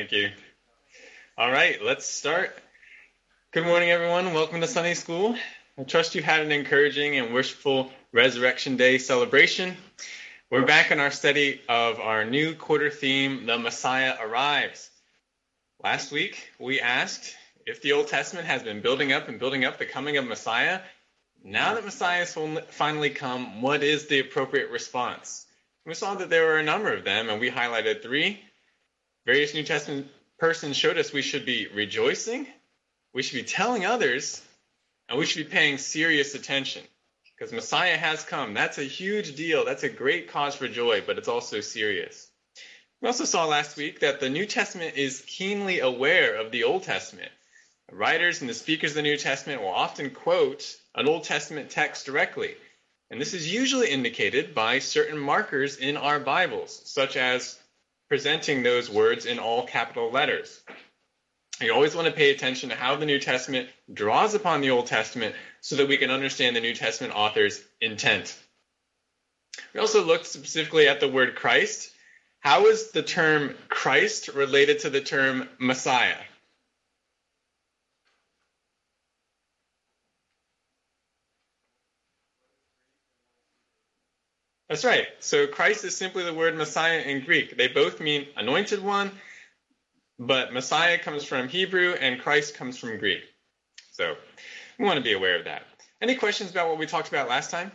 Thank you. All right, let's start. Good morning, everyone. Welcome to Sunday School. I trust you had an encouraging and wishful Resurrection Day celebration. We're back in our study of our new quarter theme, The Messiah Arrives. Last week, we asked if the Old Testament has been building up and building up the coming of Messiah. Now that Messiah has finally come, what is the appropriate response? We saw that there were a number of them, and we highlighted three. Various New Testament persons showed us we should be rejoicing, we should be telling others, and we should be paying serious attention because Messiah has come. That's a huge deal. That's a great cause for joy, but it's also serious. We also saw last week that the New Testament is keenly aware of the Old Testament. The writers and the speakers of the New Testament will often quote an Old Testament text directly. And this is usually indicated by certain markers in our Bibles, such as presenting those words in all capital letters. You always want to pay attention to how the New Testament draws upon the Old Testament so that we can understand the New Testament author's intent. We also looked specifically at the word Christ. How is the term Christ related to the term Messiah? That's right. So Christ is simply the word Messiah in Greek. They both mean anointed one, but Messiah comes from Hebrew and Christ comes from Greek. So we want to be aware of that. Any questions about what we talked about last time?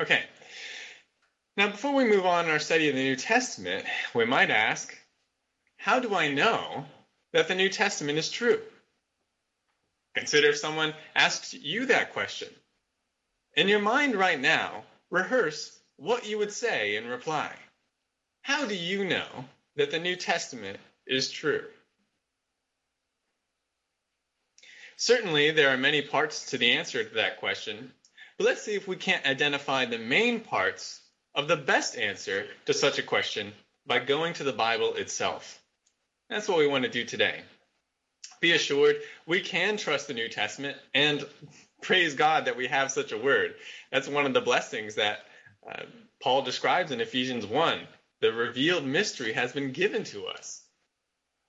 Okay. Now, before we move on in our study of the New Testament, we might ask, how do I know that the New Testament is true? Consider if someone asks you that question. In your mind right now, rehearse what you would say in reply. How do you know that the New Testament is true? Certainly, there are many parts to the answer to that question, but let's see if we can't identify the main parts of the best answer to such a question by going to the Bible itself. That's what we want to do today be assured we can trust the New Testament and praise God that we have such a word. That's one of the blessings that uh, Paul describes in Ephesians 1. The revealed mystery has been given to us.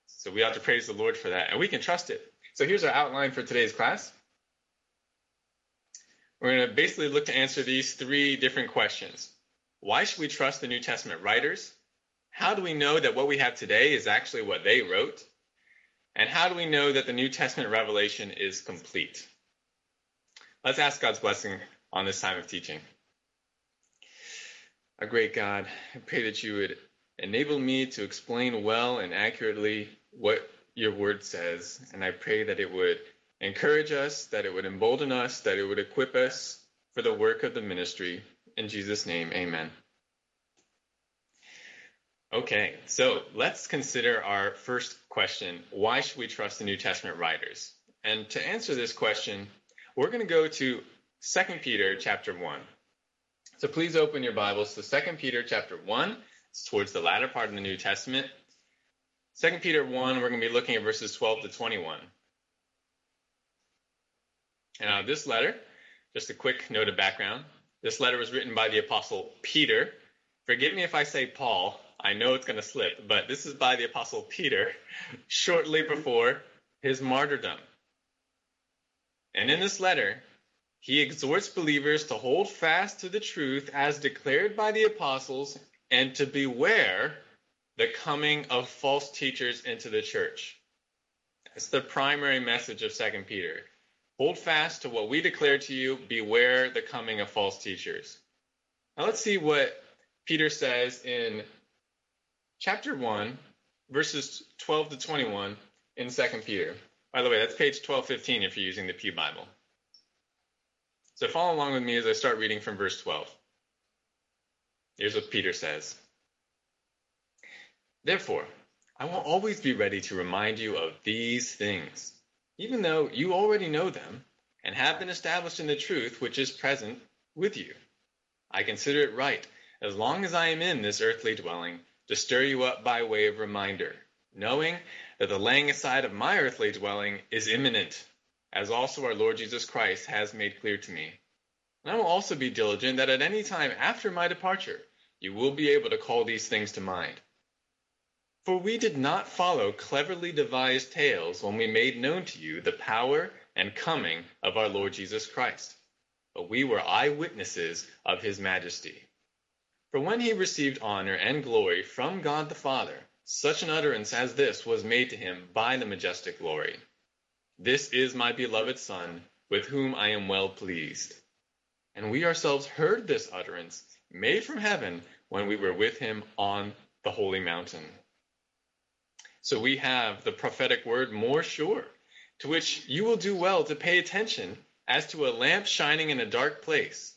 So we ought to praise the Lord for that, and we can trust it. So here's our outline for today's class. We're going to basically look to answer these three different questions. Why should we trust the New Testament writers? How do we know that what we have today is actually what they wrote? And how do we know that the New Testament revelation is complete? Let's ask God's blessing on this time of teaching. Our great God, I pray that you would enable me to explain well and accurately what your word says. And I pray that it would encourage us, that it would embolden us, that it would equip us for the work of the ministry. In Jesus' name, amen. Okay, so let's consider our first question why should we trust the New Testament writers? And to answer this question, we're going to go to 2 Peter chapter 1. So please open your Bibles to 2 Peter chapter 1. It's towards the latter part of the New Testament. 2 Peter 1, we're going to be looking at verses 12 to 21. And now this letter, just a quick note of background. This letter was written by the apostle Peter. Forgive me if I say Paul. I know it's going to slip, but this is by the Apostle Peter shortly before his martyrdom. And in this letter, he exhorts believers to hold fast to the truth as declared by the apostles and to beware the coming of false teachers into the church. That's the primary message of 2 Peter. Hold fast to what we declare to you, beware the coming of false teachers. Now let's see what Peter says in chapter 1, verses 12 to 21 in 2 Peter. By the way, that's page 1215 if you're using the Pew Bible. So follow along with me as I start reading from verse 12. Here's what Peter says Therefore, I will always be ready to remind you of these things, even though you already know them and have been established in the truth which is present with you. I consider it right, as long as I am in this earthly dwelling to stir you up by way of reminder, knowing that the laying aside of my earthly dwelling is imminent, as also our Lord Jesus Christ has made clear to me. And I will also be diligent that at any time after my departure you will be able to call these things to mind. For we did not follow cleverly devised tales when we made known to you the power and coming of our Lord Jesus Christ, but we were eyewitnesses of his majesty. For when he received honor and glory from God the Father, such an utterance as this was made to him by the majestic glory This is my beloved Son, with whom I am well pleased. And we ourselves heard this utterance made from heaven when we were with him on the holy mountain. So we have the prophetic word more sure, to which you will do well to pay attention as to a lamp shining in a dark place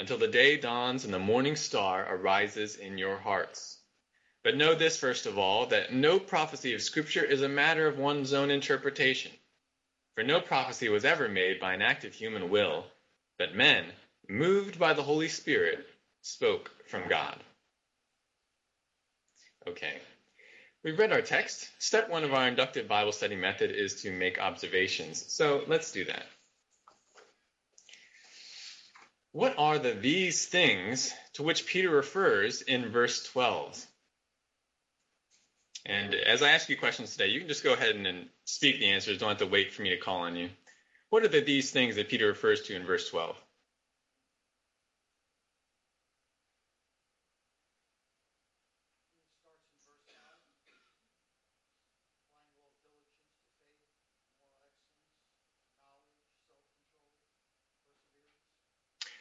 until the day dawns and the morning star arises in your hearts. But know this, first of all, that no prophecy of Scripture is a matter of one's own interpretation. For no prophecy was ever made by an act of human will, but men, moved by the Holy Spirit, spoke from God. Okay. We've read our text. Step one of our inductive Bible study method is to make observations. So let's do that. What are the these things to which Peter refers in verse 12? And as I ask you questions today, you can just go ahead and, and speak the answers. Don't have to wait for me to call on you. What are the these things that Peter refers to in verse 12?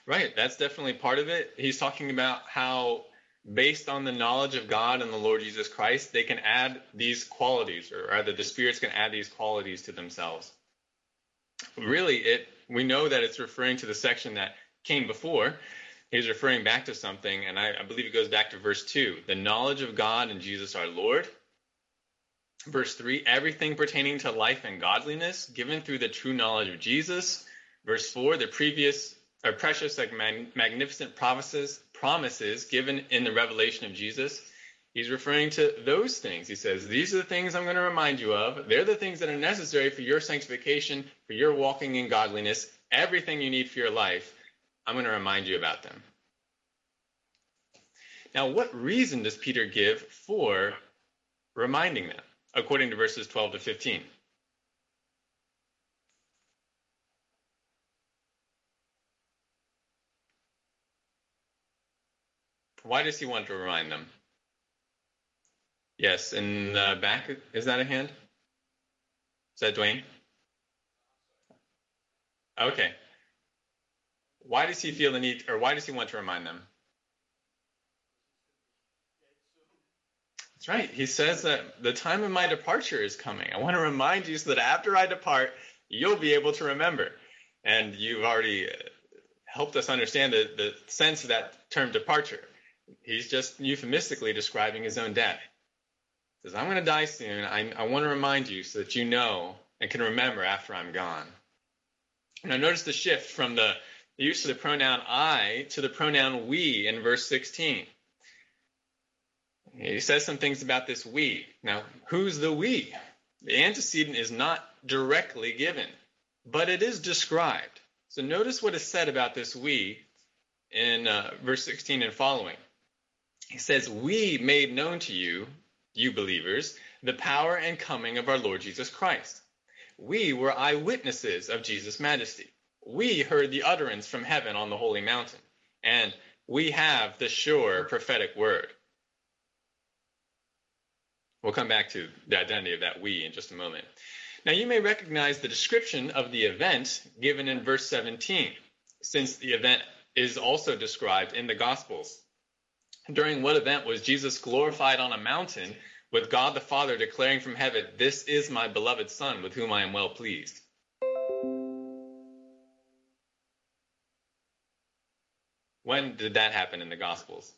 Right, that's definitely part of it. He's talking about how, based on the knowledge of God and the Lord Jesus Christ, they can add these qualities, or rather, the spirits can add these qualities to themselves. Really, it we know that it's referring to the section that came before. He's referring back to something, and I, I believe it goes back to verse 2 the knowledge of God and Jesus our Lord. Verse 3 everything pertaining to life and godliness given through the true knowledge of Jesus. Verse 4 the previous are precious, like mag- magnificent promises, promises given in the revelation of Jesus. He's referring to those things. He says, These are the things I'm going to remind you of. They're the things that are necessary for your sanctification, for your walking in godliness, everything you need for your life. I'm going to remind you about them. Now, what reason does Peter give for reminding them, according to verses 12 to 15? Why does he want to remind them? Yes, in the back, is that a hand? Is that Dwayne? Okay. Why does he feel the need, or why does he want to remind them? That's right. He says that the time of my departure is coming. I want to remind you so that after I depart, you'll be able to remember. And you've already uh, helped us understand the, the sense of that term departure. He's just euphemistically describing his own death. He says, I'm going to die soon. I, I want to remind you so that you know and can remember after I'm gone. Now, notice the shift from the use of the pronoun I to the pronoun we in verse 16. He says some things about this we. Now, who's the we? The antecedent is not directly given, but it is described. So notice what is said about this we in uh, verse 16 and following. He says, We made known to you, you believers, the power and coming of our Lord Jesus Christ. We were eyewitnesses of Jesus' majesty. We heard the utterance from heaven on the holy mountain, and we have the sure prophetic word. We'll come back to the identity of that we in just a moment. Now, you may recognize the description of the event given in verse 17, since the event is also described in the Gospels. During what event was Jesus glorified on a mountain with God the Father declaring from heaven, This is my beloved Son with whom I am well pleased? When did that happen in the Gospels?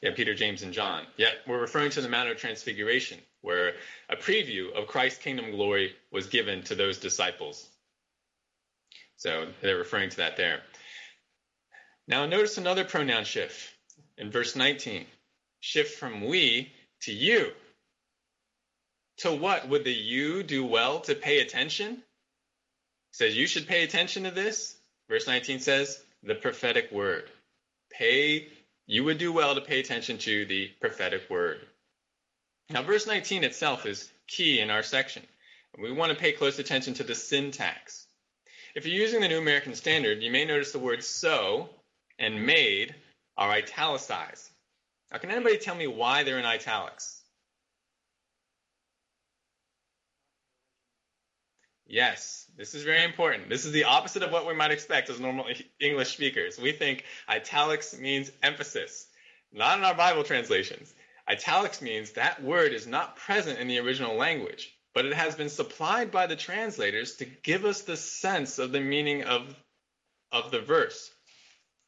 Yeah, Peter, James, and John. Yeah, we're referring to the Mount of Transfiguration, where a preview of Christ's kingdom glory was given to those disciples. So they're referring to that there. Now notice another pronoun shift in verse 19. Shift from we to you. to what would the you do well to pay attention? He says you should pay attention to this. Verse 19 says the prophetic word. Pay you would do well to pay attention to the prophetic word. Now verse 19 itself is key in our section. We want to pay close attention to the syntax. If you're using the New American Standard, you may notice the words so and made are italicized. Now, can anybody tell me why they're in italics? Yes, this is very important. This is the opposite of what we might expect as normal English speakers. We think italics means emphasis, not in our Bible translations. Italics means that word is not present in the original language but it has been supplied by the translators to give us the sense of the meaning of, of the verse.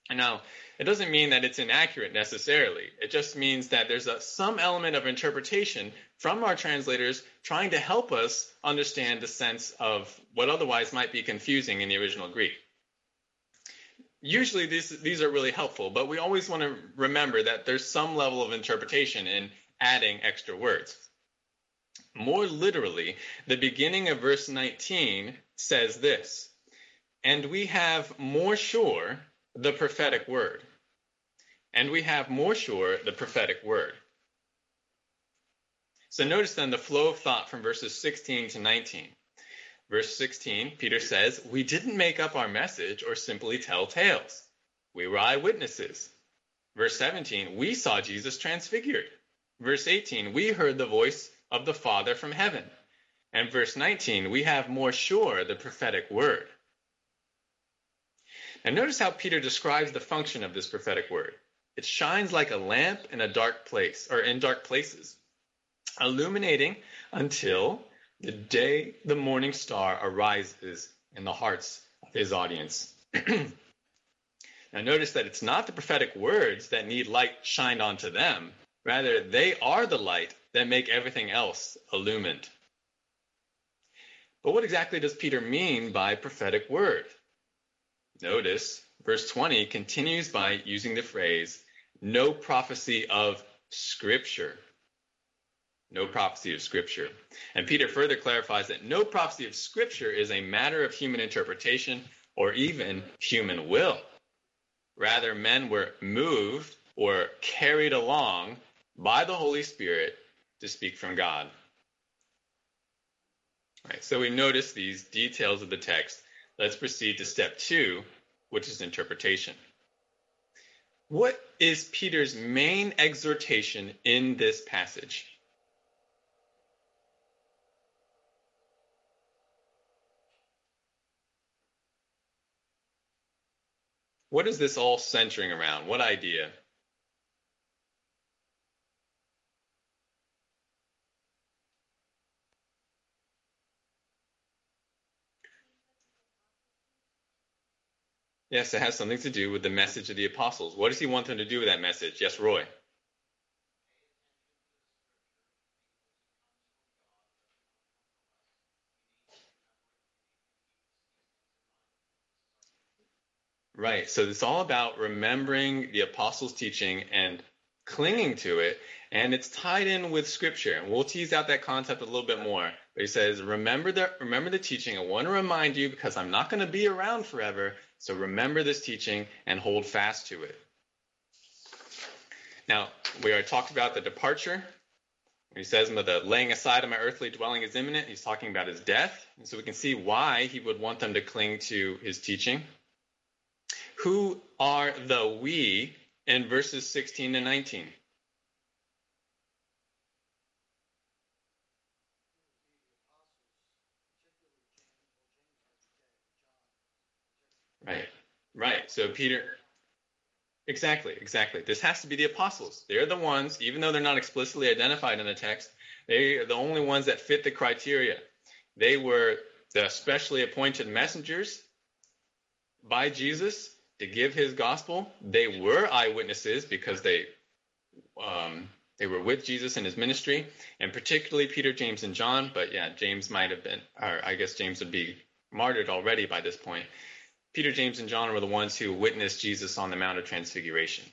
Now, it doesn't mean that it's inaccurate necessarily. It just means that there's a, some element of interpretation from our translators trying to help us understand the sense of what otherwise might be confusing in the original Greek. Usually these, these are really helpful, but we always want to remember that there's some level of interpretation in adding extra words. More literally, the beginning of verse 19 says this And we have more sure the prophetic word. And we have more sure the prophetic word. So notice then the flow of thought from verses 16 to 19. Verse 16, Peter says, We didn't make up our message or simply tell tales. We were eyewitnesses. Verse 17, we saw Jesus transfigured. Verse 18, we heard the voice of the Father from heaven. And verse 19, we have more sure the prophetic word. Now notice how Peter describes the function of this prophetic word. It shines like a lamp in a dark place, or in dark places, illuminating until the day the morning star arises in the hearts of his audience. now notice that it's not the prophetic words that need light shined onto them. Rather, they are the light that make everything else illumined. But what exactly does Peter mean by prophetic word? Notice verse 20 continues by using the phrase, no prophecy of Scripture. No prophecy of Scripture. And Peter further clarifies that no prophecy of Scripture is a matter of human interpretation or even human will. Rather, men were moved or carried along by the Holy Spirit to speak from God. All right, so we notice these details of the text. Let's proceed to step two, which is interpretation. What is Peter's main exhortation in this passage? What is this all centering around? What idea? Yes, it has something to do with the message of the apostles. What does he want them to do with that message? Yes, Roy. Right. So it's all about remembering the apostles' teaching and clinging to it. And it's tied in with scripture. And we'll tease out that concept a little bit more. But he says, remember the, remember the teaching. I want to remind you because I'm not going to be around forever. So remember this teaching and hold fast to it. Now, we already talked about the departure. He says the laying aside of my earthly dwelling is imminent. He's talking about his death. And so we can see why he would want them to cling to his teaching. Who are the we in verses 16 to 19? Right. Right. So Peter Exactly, exactly. This has to be the apostles. They're the ones, even though they're not explicitly identified in the text, they are the only ones that fit the criteria. They were the specially appointed messengers by Jesus to give his gospel. They were eyewitnesses because they um, they were with Jesus in his ministry, and particularly Peter, James, and John. But yeah, James might have been, or I guess James would be martyred already by this point. Peter, James, and John were the ones who witnessed Jesus on the Mount of Transfiguration.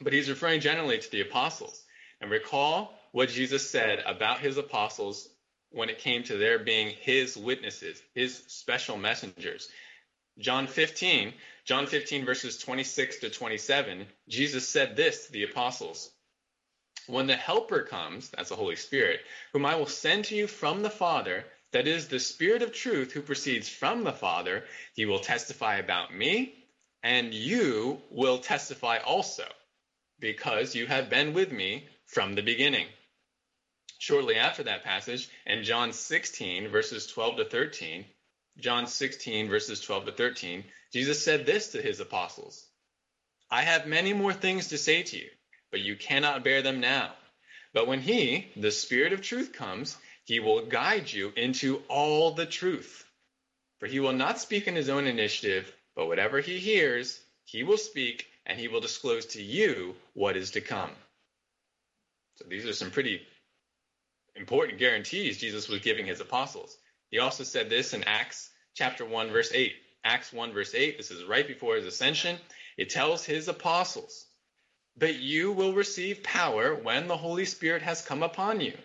But he's referring generally to the apostles. And recall what Jesus said about his apostles when it came to their being his witnesses, his special messengers. John 15, John 15 verses 26 to 27, Jesus said this to the apostles. When the helper comes, that's the Holy Spirit, whom I will send to you from the Father, that is the Spirit of truth who proceeds from the Father, he will testify about me, and you will testify also, because you have been with me from the beginning. Shortly after that passage, in John 16, verses 12 to 13, John 16, verses 12 to 13, Jesus said this to his apostles I have many more things to say to you, but you cannot bear them now. But when he, the Spirit of truth, comes, he will guide you into all the truth. For he will not speak in his own initiative, but whatever he hears, he will speak, and he will disclose to you what is to come. So these are some pretty important guarantees Jesus was giving his apostles. He also said this in Acts chapter 1 verse 8. Acts 1 verse 8, this is right before his ascension. It tells his apostles, "But you will receive power when the Holy Spirit has come upon you,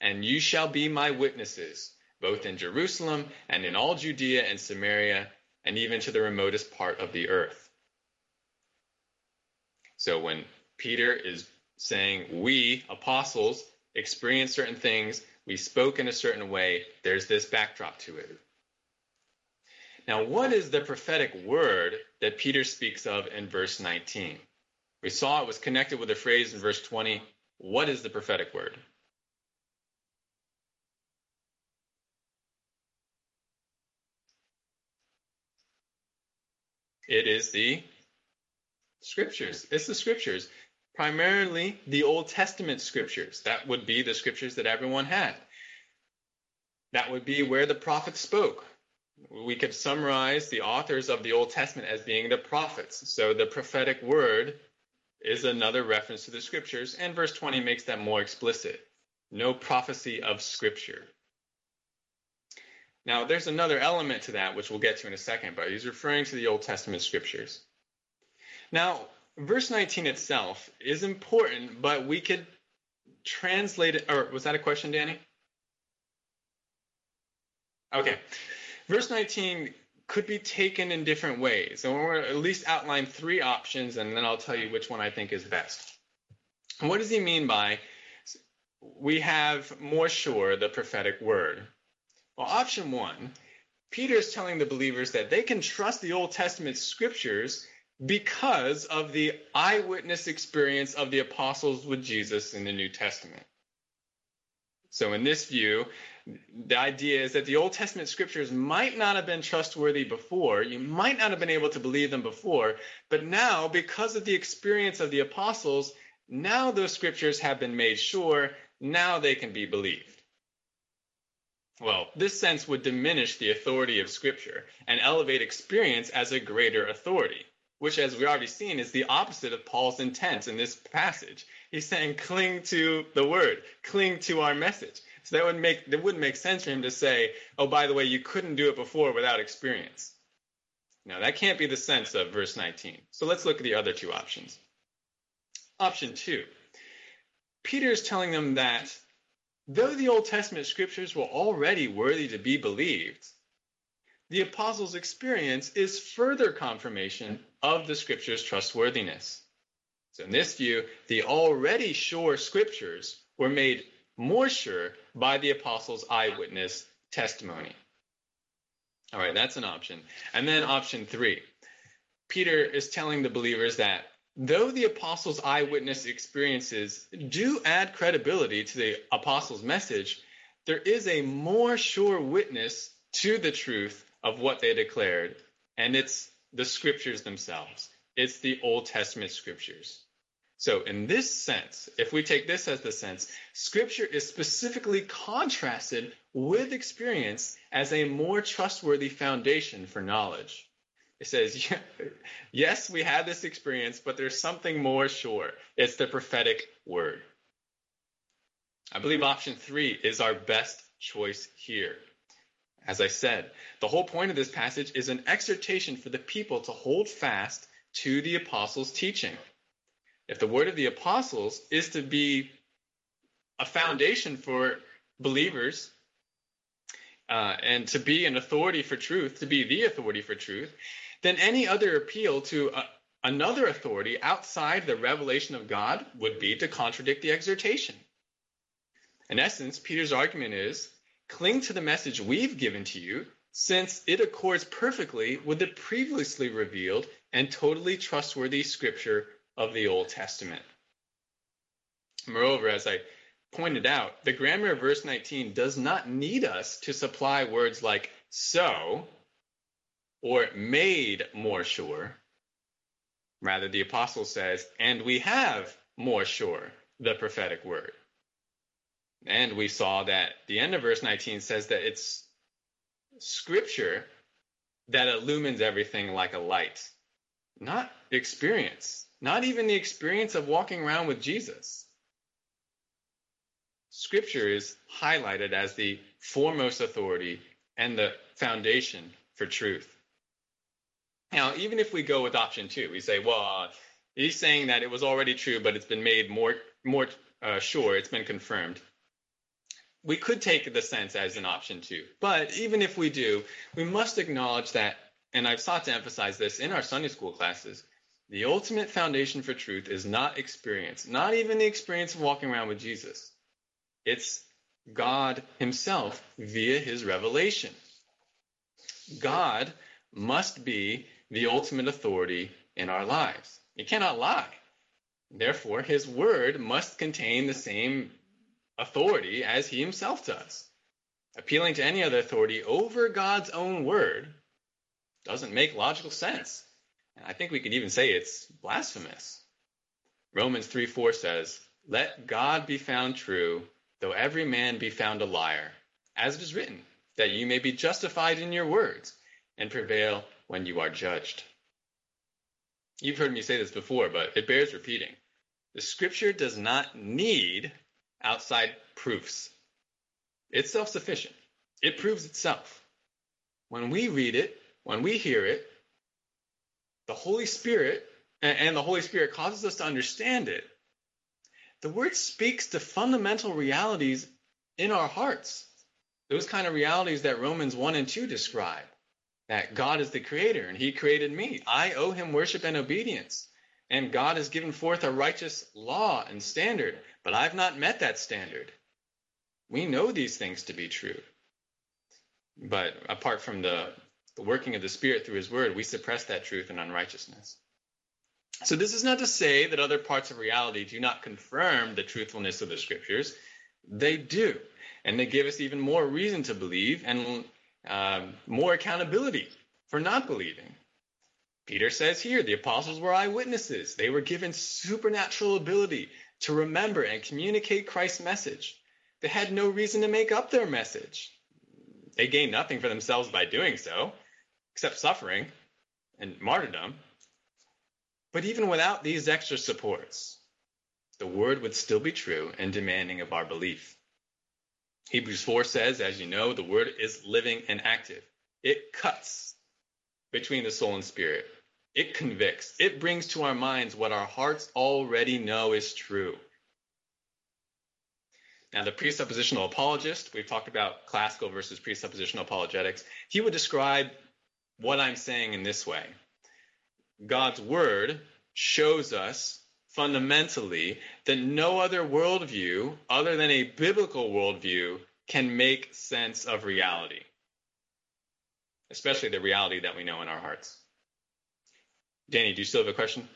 and you shall be my witnesses, both in Jerusalem and in all Judea and Samaria, and even to the remotest part of the earth." So when Peter is saying we apostles experienced certain things, we spoke in a certain way, there's this backdrop to it. Now, what is the prophetic word that Peter speaks of in verse 19? We saw it was connected with a phrase in verse 20. What is the prophetic word? It is the scriptures. It's the scriptures primarily the Old Testament scriptures. That would be the scriptures that everyone had. That would be where the prophets spoke. We could summarize the authors of the Old Testament as being the prophets. So the prophetic word is another reference to the scriptures, and verse 20 makes that more explicit. No prophecy of scripture. Now, there's another element to that, which we'll get to in a second, but he's referring to the Old Testament scriptures. Now, verse 19 itself is important, but we could translate it. Or was that a question, Danny? Okay. Verse 19 could be taken in different ways. And we're at least outline three options, and then I'll tell you which one I think is best. What does he mean by we have more sure the prophetic word? Well, option one, Peter is telling the believers that they can trust the Old Testament scriptures because of the eyewitness experience of the apostles with Jesus in the New Testament. So, in this view, the idea is that the Old Testament scriptures might not have been trustworthy before. You might not have been able to believe them before. But now, because of the experience of the apostles, now those scriptures have been made sure. Now they can be believed. Well, this sense would diminish the authority of scripture and elevate experience as a greater authority which, as we already seen, is the opposite of Paul's intent in this passage. He's saying, cling to the word, cling to our message. So that would make that wouldn't make sense for him to say, oh, by the way, you couldn't do it before without experience. Now that can't be the sense of verse 19. So let's look at the other two options. Option two. Peter is telling them that though the Old Testament scriptures were already worthy to be believed, the apostles' experience is further confirmation of the scripture's trustworthiness. So, in this view, the already sure scriptures were made more sure by the apostles' eyewitness testimony. All right, that's an option. And then option three Peter is telling the believers that though the apostles' eyewitness experiences do add credibility to the apostles' message, there is a more sure witness to the truth of what they declared, and it's the scriptures themselves. It's the Old Testament scriptures. So, in this sense, if we take this as the sense, scripture is specifically contrasted with experience as a more trustworthy foundation for knowledge. It says, yes, we had this experience, but there's something more sure. It's the prophetic word. I believe option three is our best choice here. As I said, the whole point of this passage is an exhortation for the people to hold fast to the apostles' teaching. If the word of the apostles is to be a foundation for believers uh, and to be an authority for truth, to be the authority for truth, then any other appeal to a, another authority outside the revelation of God would be to contradict the exhortation. In essence, Peter's argument is cling to the message we've given to you, since it accords perfectly with the previously revealed and totally trustworthy scripture of the Old Testament. Moreover, as I pointed out, the grammar of verse 19 does not need us to supply words like so or made more sure. Rather, the apostle says, and we have more sure the prophetic word. And we saw that the end of verse 19 says that it's scripture that illumines everything like a light, not experience, not even the experience of walking around with Jesus. Scripture is highlighted as the foremost authority and the foundation for truth. Now, even if we go with option two, we say, well, he's saying that it was already true, but it's been made more more uh, sure, it's been confirmed we could take the sense as an option too. But even if we do, we must acknowledge that, and I've sought to emphasize this in our Sunday school classes, the ultimate foundation for truth is not experience, not even the experience of walking around with Jesus. It's God Himself via His revelation. God must be the ultimate authority in our lives. He cannot lie. Therefore, His word must contain the same authority as he himself does. Appealing to any other authority over God's own word doesn't make logical sense. And I think we could even say it's blasphemous. Romans 3 4 says, Let God be found true, though every man be found a liar, as it is written, that you may be justified in your words and prevail when you are judged. You've heard me say this before, but it bears repeating. The scripture does not need outside proofs. It's self sufficient, it proves itself. When we read it, when we hear it, the Holy Spirit, and the Holy Spirit causes us to understand it, the word speaks to fundamental realities in our hearts. Those kind of realities that Romans 1 and 2 describe that God is the creator and he created me. I owe him worship and obedience. And God has given forth a righteous law and standard, but I've not met that standard. We know these things to be true. But apart from the, the working of the Spirit through His Word, we suppress that truth in unrighteousness. So, this is not to say that other parts of reality do not confirm the truthfulness of the Scriptures. They do. And they give us even more reason to believe and Um, more accountability for not believing. Peter says here the apostles were eyewitnesses. They were given supernatural ability to remember and communicate Christ's message. They had no reason to make up their message. They gained nothing for themselves by doing so, except suffering and martyrdom. But even without these extra supports, the word would still be true and demanding of our belief. Hebrews 4 says, as you know, the word is living and active. It cuts between the soul and spirit it convicts. It brings to our minds what our hearts already know is true. Now, the presuppositional apologist, we've talked about classical versus presuppositional apologetics, he would describe what I'm saying in this way God's word shows us fundamentally that no other worldview other than a biblical worldview can make sense of reality, especially the reality that we know in our hearts. Danny, do you still have a question?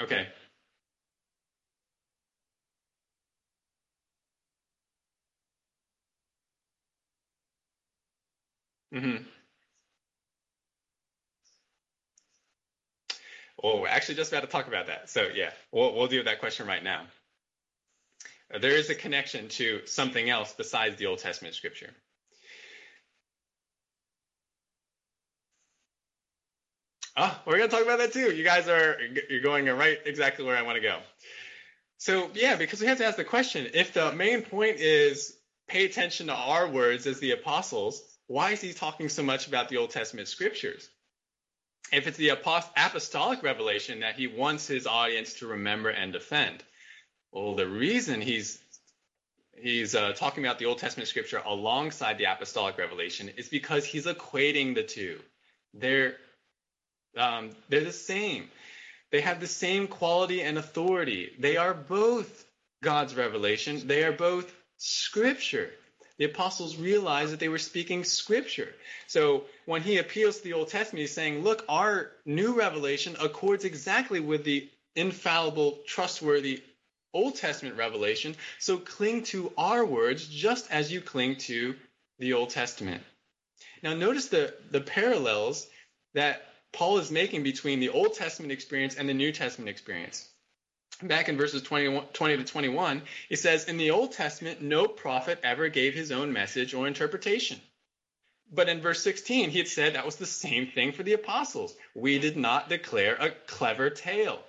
Okay. Mm-hmm. Well, we're actually just about to talk about that. So yeah, we'll, we'll deal with that question right now. There is a connection to something else besides the Old Testament scripture. Oh, we're gonna talk about that too. You guys are you're going right exactly where I want to go. So yeah, because we have to ask the question: if the main point is pay attention to our words as the apostles, why is he talking so much about the Old Testament scriptures? If it's the apostolic revelation that he wants his audience to remember and defend. Well, the reason he's he's uh, talking about the Old Testament scripture alongside the apostolic revelation is because he's equating the two. They're um, they're the same. They have the same quality and authority. They are both God's revelation. They are both scripture. The apostles realized that they were speaking scripture. So when he appeals to the Old Testament, he's saying, look, our new revelation accords exactly with the infallible, trustworthy Old Testament revelation. So cling to our words just as you cling to the Old Testament. Now notice the, the parallels that Paul is making between the Old Testament experience and the New Testament experience. Back in verses 20, 20 to 21, he says, In the Old Testament, no prophet ever gave his own message or interpretation. But in verse 16, he had said that was the same thing for the apostles. We did not declare a clever tale.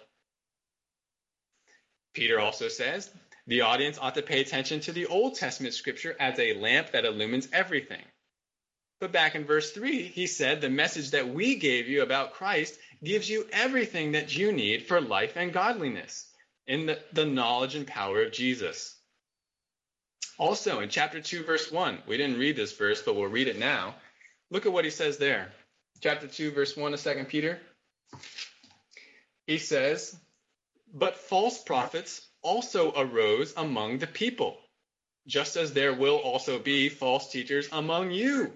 Peter also says the audience ought to pay attention to the Old Testament scripture as a lamp that illumines everything. But back in verse 3, he said, The message that we gave you about Christ gives you everything that you need for life and godliness in the, the knowledge and power of Jesus. Also, in chapter 2, verse 1, we didn't read this verse, but we'll read it now. Look at what he says there. Chapter 2, verse 1 of 2 Peter. He says, But false prophets also arose among the people, just as there will also be false teachers among you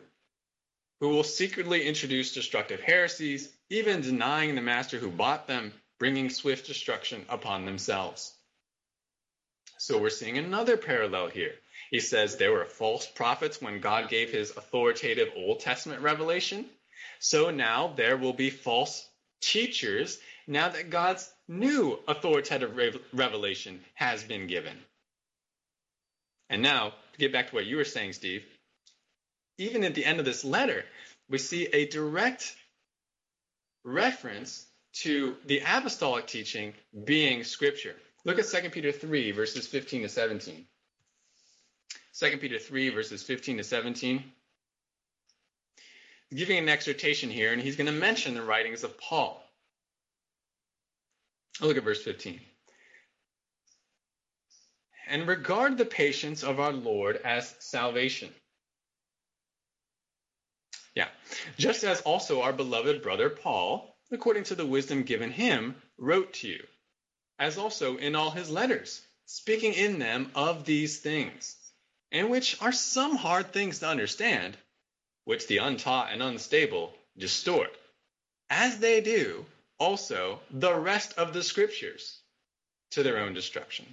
who will secretly introduce destructive heresies, even denying the master who bought them, bringing swift destruction upon themselves. So we're seeing another parallel here. He says there were false prophets when God gave his authoritative Old Testament revelation. So now there will be false teachers now that God's new authoritative revelation has been given. And now, to get back to what you were saying, Steve, even at the end of this letter, we see a direct reference to the apostolic teaching being scripture. Look at 2 Peter 3, verses 15 to 17. 2 Peter 3, verses 15 to 17. He's giving an exhortation here, and he's going to mention the writings of Paul. Oh, look at verse 15. And regard the patience of our Lord as salvation yeah. Just as also our beloved brother Paul, according to the wisdom given him, wrote to you, as also in all his letters, speaking in them of these things, and which are some hard things to understand, which the untaught and unstable distort, as they do also the rest of the scriptures to their own destruction.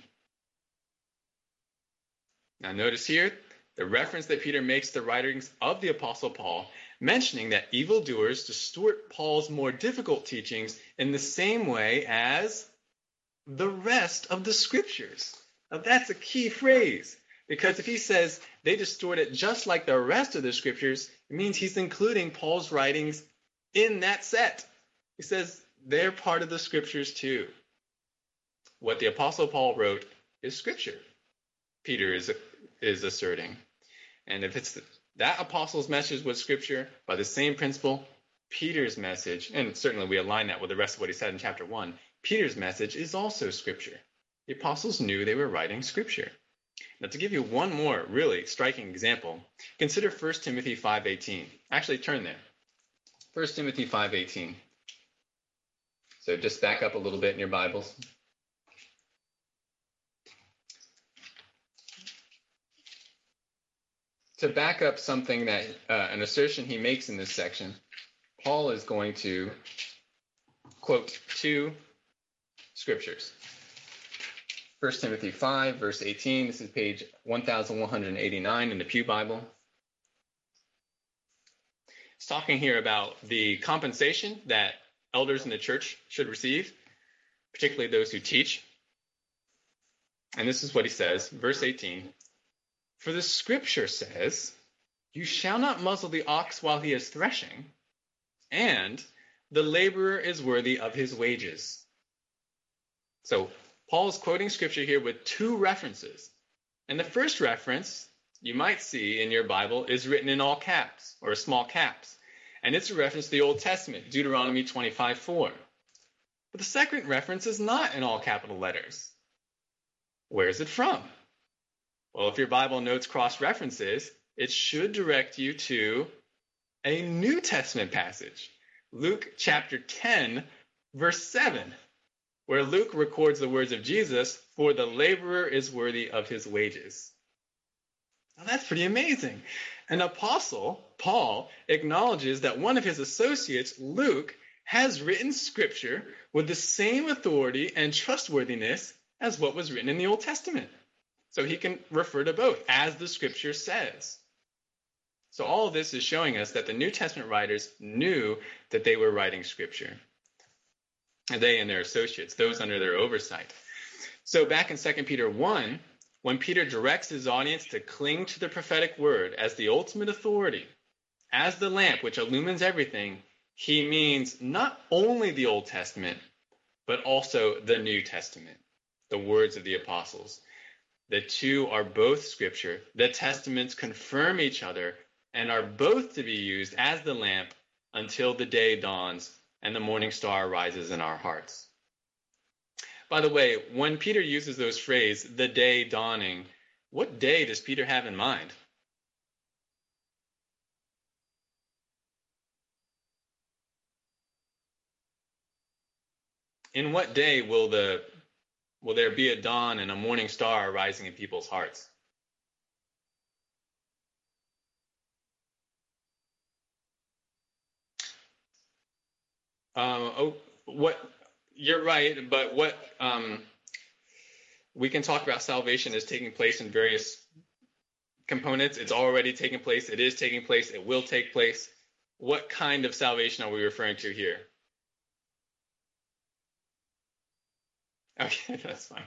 Now, notice here the reference that Peter makes to the writings of the Apostle Paul mentioning that evildoers distort Paul's more difficult teachings in the same way as the rest of the scriptures. Now, that's a key phrase because if he says they distort it just like the rest of the scriptures, it means he's including Paul's writings in that set. He says they're part of the scriptures too. What the Apostle Paul wrote is scripture, Peter is, is asserting. And if it's that apostle's message was scripture by the same principle. Peter's message, and certainly we align that with the rest of what he said in chapter 1, Peter's message is also scripture. The apostles knew they were writing scripture. Now to give you one more really striking example, consider 1 Timothy 5:18. Actually turn there. 1 Timothy 5:18. So just back up a little bit in your Bibles. To back up something that uh, an assertion he makes in this section, Paul is going to quote two scriptures. 1 Timothy 5, verse 18. This is page 1189 in the Pew Bible. It's talking here about the compensation that elders in the church should receive, particularly those who teach. And this is what he says, verse 18 for the scripture says, You shall not muzzle the ox while he is threshing, and the laborer is worthy of his wages. So Paul is quoting scripture here with two references. And the first reference you might see in your Bible is written in all caps or small caps. and it's a reference to the Old Testament, Deuteronomy 25:4. But the second reference is not in all capital letters. Where is it from? Well, if your Bible notes cross references, it should direct you to a New Testament passage, Luke chapter 10, verse 7, where Luke records the words of Jesus, For the laborer is worthy of his wages. Now that's pretty amazing. An apostle, Paul, acknowledges that one of his associates, Luke, has written scripture with the same authority and trustworthiness as what was written in the Old Testament. So he can refer to both, as the scripture says. So all of this is showing us that the New Testament writers knew that they were writing scripture. They and their associates, those under their oversight. So back in 2 Peter 1, when Peter directs his audience to cling to the prophetic word as the ultimate authority, as the lamp which illumines everything, he means not only the Old Testament, but also the New Testament, the words of the apostles. The two are both scripture. The testaments confirm each other and are both to be used as the lamp until the day dawns and the morning star rises in our hearts. By the way, when Peter uses those phrases, the day dawning, what day does Peter have in mind? In what day will the will there be a dawn and a morning star rising in people's hearts? Um, oh, what you're right, but what um, we can talk about salvation is taking place in various components. It's already taking place. It is taking place. It will take place. What kind of salvation are we referring to here? Okay, that's fine.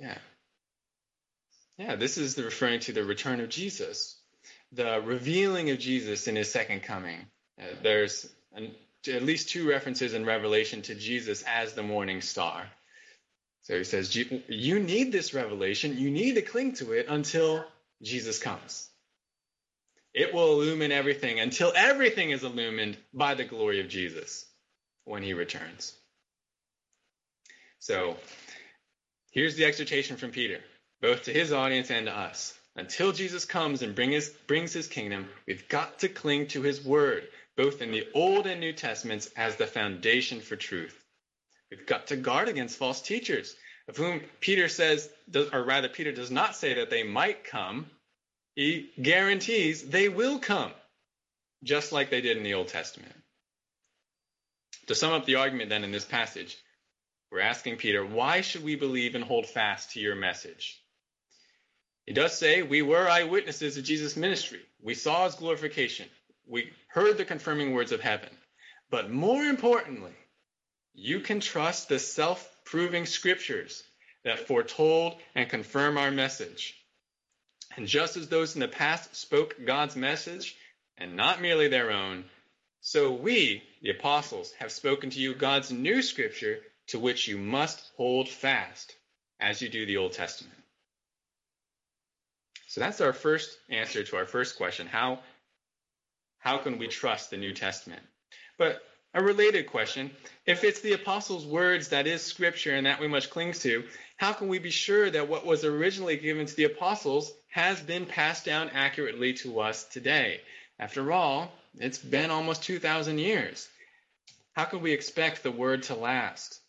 Yeah. Yeah, this is referring to the return of Jesus, the revealing of Jesus in his second coming. Uh, there's an, at least two references in Revelation to Jesus as the morning star. So he says, You need this revelation. You need to cling to it until Jesus comes. It will illumine everything until everything is illumined by the glory of Jesus when he returns. So here's the exhortation from Peter, both to his audience and to us. Until Jesus comes and bring his, brings his kingdom, we've got to cling to his word both in the Old and New Testaments as the foundation for truth. We've got to guard against false teachers, of whom Peter says, or rather, Peter does not say that they might come. He guarantees they will come, just like they did in the Old Testament. To sum up the argument then in this passage, we're asking Peter, why should we believe and hold fast to your message? He does say, we were eyewitnesses of Jesus' ministry. We saw his glorification we heard the confirming words of heaven. But more importantly, you can trust the self proving scriptures that foretold and confirm our message. And just as those in the past spoke God's message and not merely their own, so we, the apostles, have spoken to you God's new scripture to which you must hold fast as you do the Old Testament. So that's our first answer to our first question. How how can we trust the New Testament? But a related question if it's the apostles' words that is scripture and that we must cling to, how can we be sure that what was originally given to the apostles has been passed down accurately to us today? After all, it's been almost 2,000 years. How can we expect the word to last?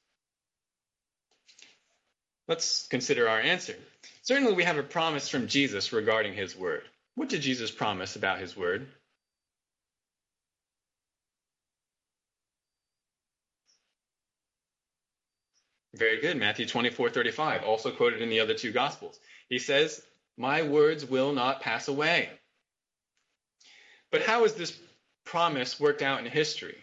Let's consider our answer. Certainly, we have a promise from Jesus regarding his word. What did Jesus promise about his word? Very good. Matthew 24, 35, also quoted in the other two Gospels. He says, My words will not pass away. But how is this promise worked out in history?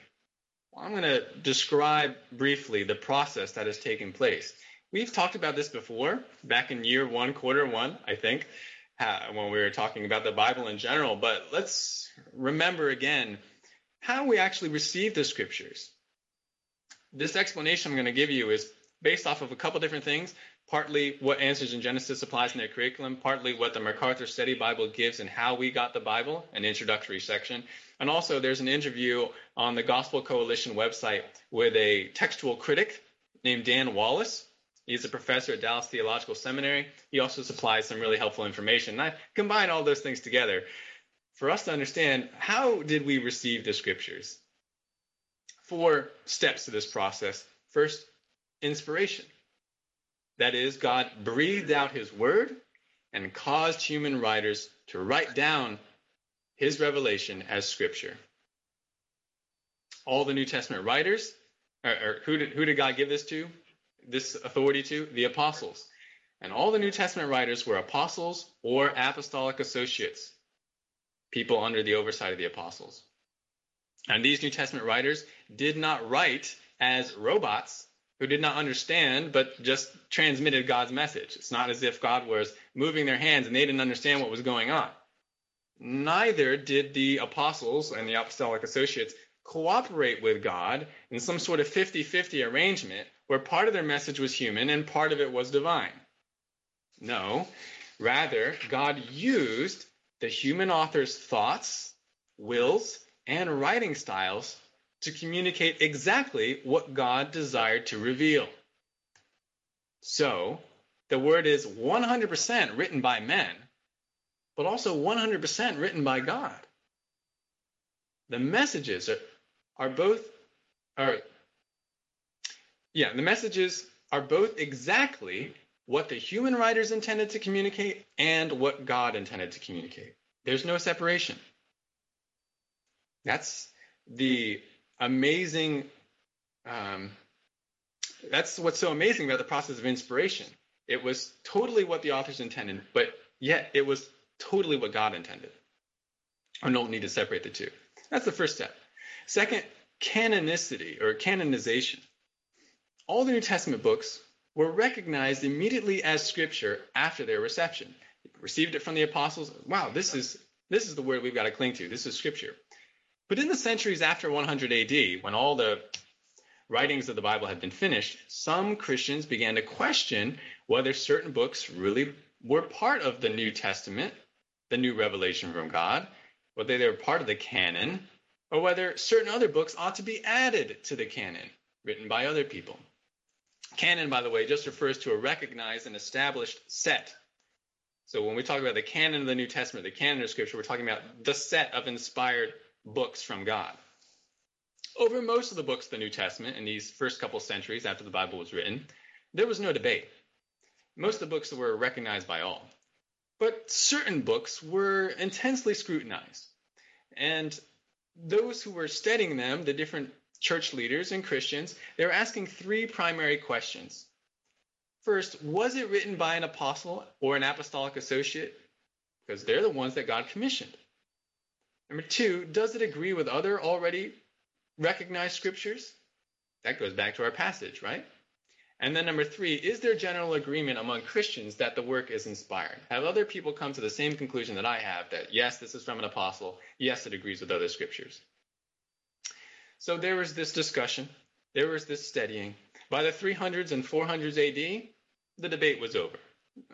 Well, I'm going to describe briefly the process that has taken place. We've talked about this before, back in year one, quarter one, I think, uh, when we were talking about the Bible in general. But let's remember again how we actually receive the scriptures. This explanation I'm going to give you is based off of a couple different things. Partly what Answers in Genesis applies in their curriculum, partly what the MacArthur Study Bible gives and how we got the Bible, an introductory section. And also, there's an interview on the Gospel Coalition website with a textual critic named Dan Wallace. He's a professor at Dallas Theological Seminary. He also supplies some really helpful information. And I combine all those things together for us to understand how did we receive the scriptures? Four steps to this process. First, inspiration. That is, God breathed out his word and caused human writers to write down his revelation as scripture. All the New Testament writers, or, or who, did, who did God give this to? This authority to? The apostles. And all the New Testament writers were apostles or apostolic associates, people under the oversight of the apostles. And these New Testament writers did not write as robots who did not understand but just transmitted God's message. It's not as if God was moving their hands and they didn't understand what was going on. Neither did the apostles and the apostolic associates cooperate with God in some sort of 50 50 arrangement where part of their message was human and part of it was divine. No, rather, God used the human author's thoughts, wills, and writing styles to communicate exactly what God desired to reveal. So, the word is 100% written by men, but also 100% written by God. The messages are, are both are yeah, the messages are both exactly what the human writers intended to communicate and what God intended to communicate. There's no separation. That's the amazing. Um, that's what's so amazing about the process of inspiration. It was totally what the authors intended, but yet it was totally what God intended. I don't need to separate the two. That's the first step. Second, canonicity or canonization. All the New Testament books were recognized immediately as scripture after their reception. Received it from the apostles. Wow, this is this is the word we've got to cling to. This is scripture. But in the centuries after 100 AD, when all the writings of the Bible had been finished, some Christians began to question whether certain books really were part of the New Testament, the new revelation from God, whether they were part of the canon, or whether certain other books ought to be added to the canon written by other people. Canon, by the way, just refers to a recognized and established set. So when we talk about the canon of the New Testament, the canon of Scripture, we're talking about the set of inspired books from God. Over most of the books of the New Testament in these first couple centuries after the Bible was written, there was no debate. Most of the books were recognized by all. But certain books were intensely scrutinized. And those who were studying them, the different church leaders and Christians, they were asking three primary questions. First, was it written by an apostle or an apostolic associate? Because they're the ones that God commissioned. Number two, does it agree with other already recognized scriptures? That goes back to our passage, right? And then number three, is there general agreement among Christians that the work is inspired? Have other people come to the same conclusion that I have that yes, this is from an apostle, yes, it agrees with other scriptures? So there was this discussion, there was this studying. By the 300s and 400s AD, the debate was over.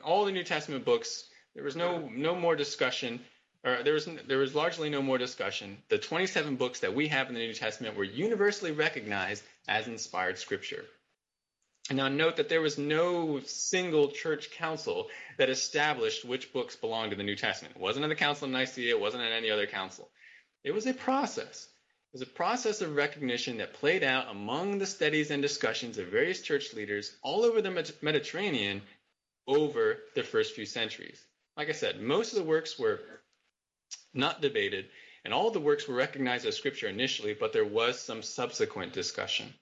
All the New Testament books, there was no no more discussion or there was there was largely no more discussion. The 27 books that we have in the New Testament were universally recognized as inspired scripture. Now note that there was no single church council that established which books belonged to the New Testament. It wasn't in the Council of Nicaea, it wasn't in any other council. It was a process. It was a process of recognition that played out among the studies and discussions of various church leaders all over the Mediterranean over the first few centuries. Like I said, most of the works were not debated, and all the works were recognized as scripture initially, but there was some subsequent discussion.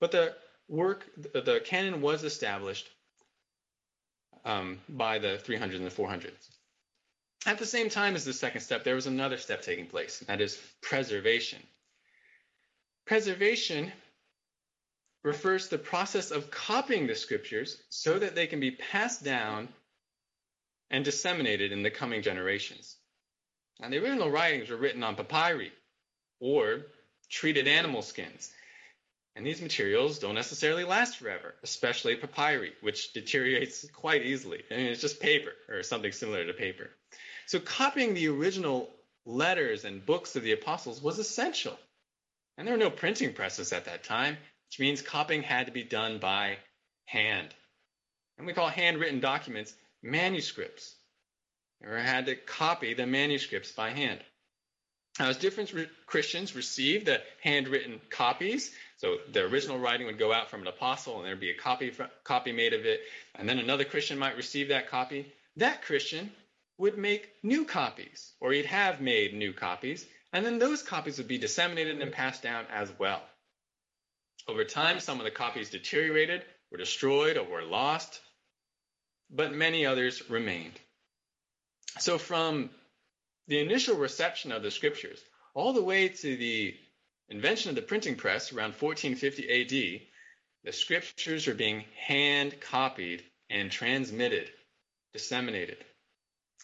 But the work, the canon was established um, by the 300s and the 400s. At the same time as the second step, there was another step taking place, and that is preservation. Preservation refers to the process of copying the scriptures so that they can be passed down and disseminated in the coming generations. And the original writings were written on papyri or treated animal skins. And these materials don't necessarily last forever, especially papyri, which deteriorates quite easily. I mean, it's just paper or something similar to paper. So copying the original letters and books of the apostles was essential. And there were no printing presses at that time, which means copying had to be done by hand. And we call handwritten documents manuscripts. You had to copy the manuscripts by hand. Now, as different re- Christians received the handwritten copies, so the original writing would go out from an apostle and there'd be a copy, copy made of it, and then another Christian might receive that copy. That Christian would make new copies, or he'd have made new copies, and then those copies would be disseminated and passed down as well. Over time, some of the copies deteriorated, were destroyed, or were lost, but many others remained. So, from the initial reception of the scriptures all the way to the invention of the printing press around 1450 AD, the scriptures are being hand copied and transmitted, disseminated.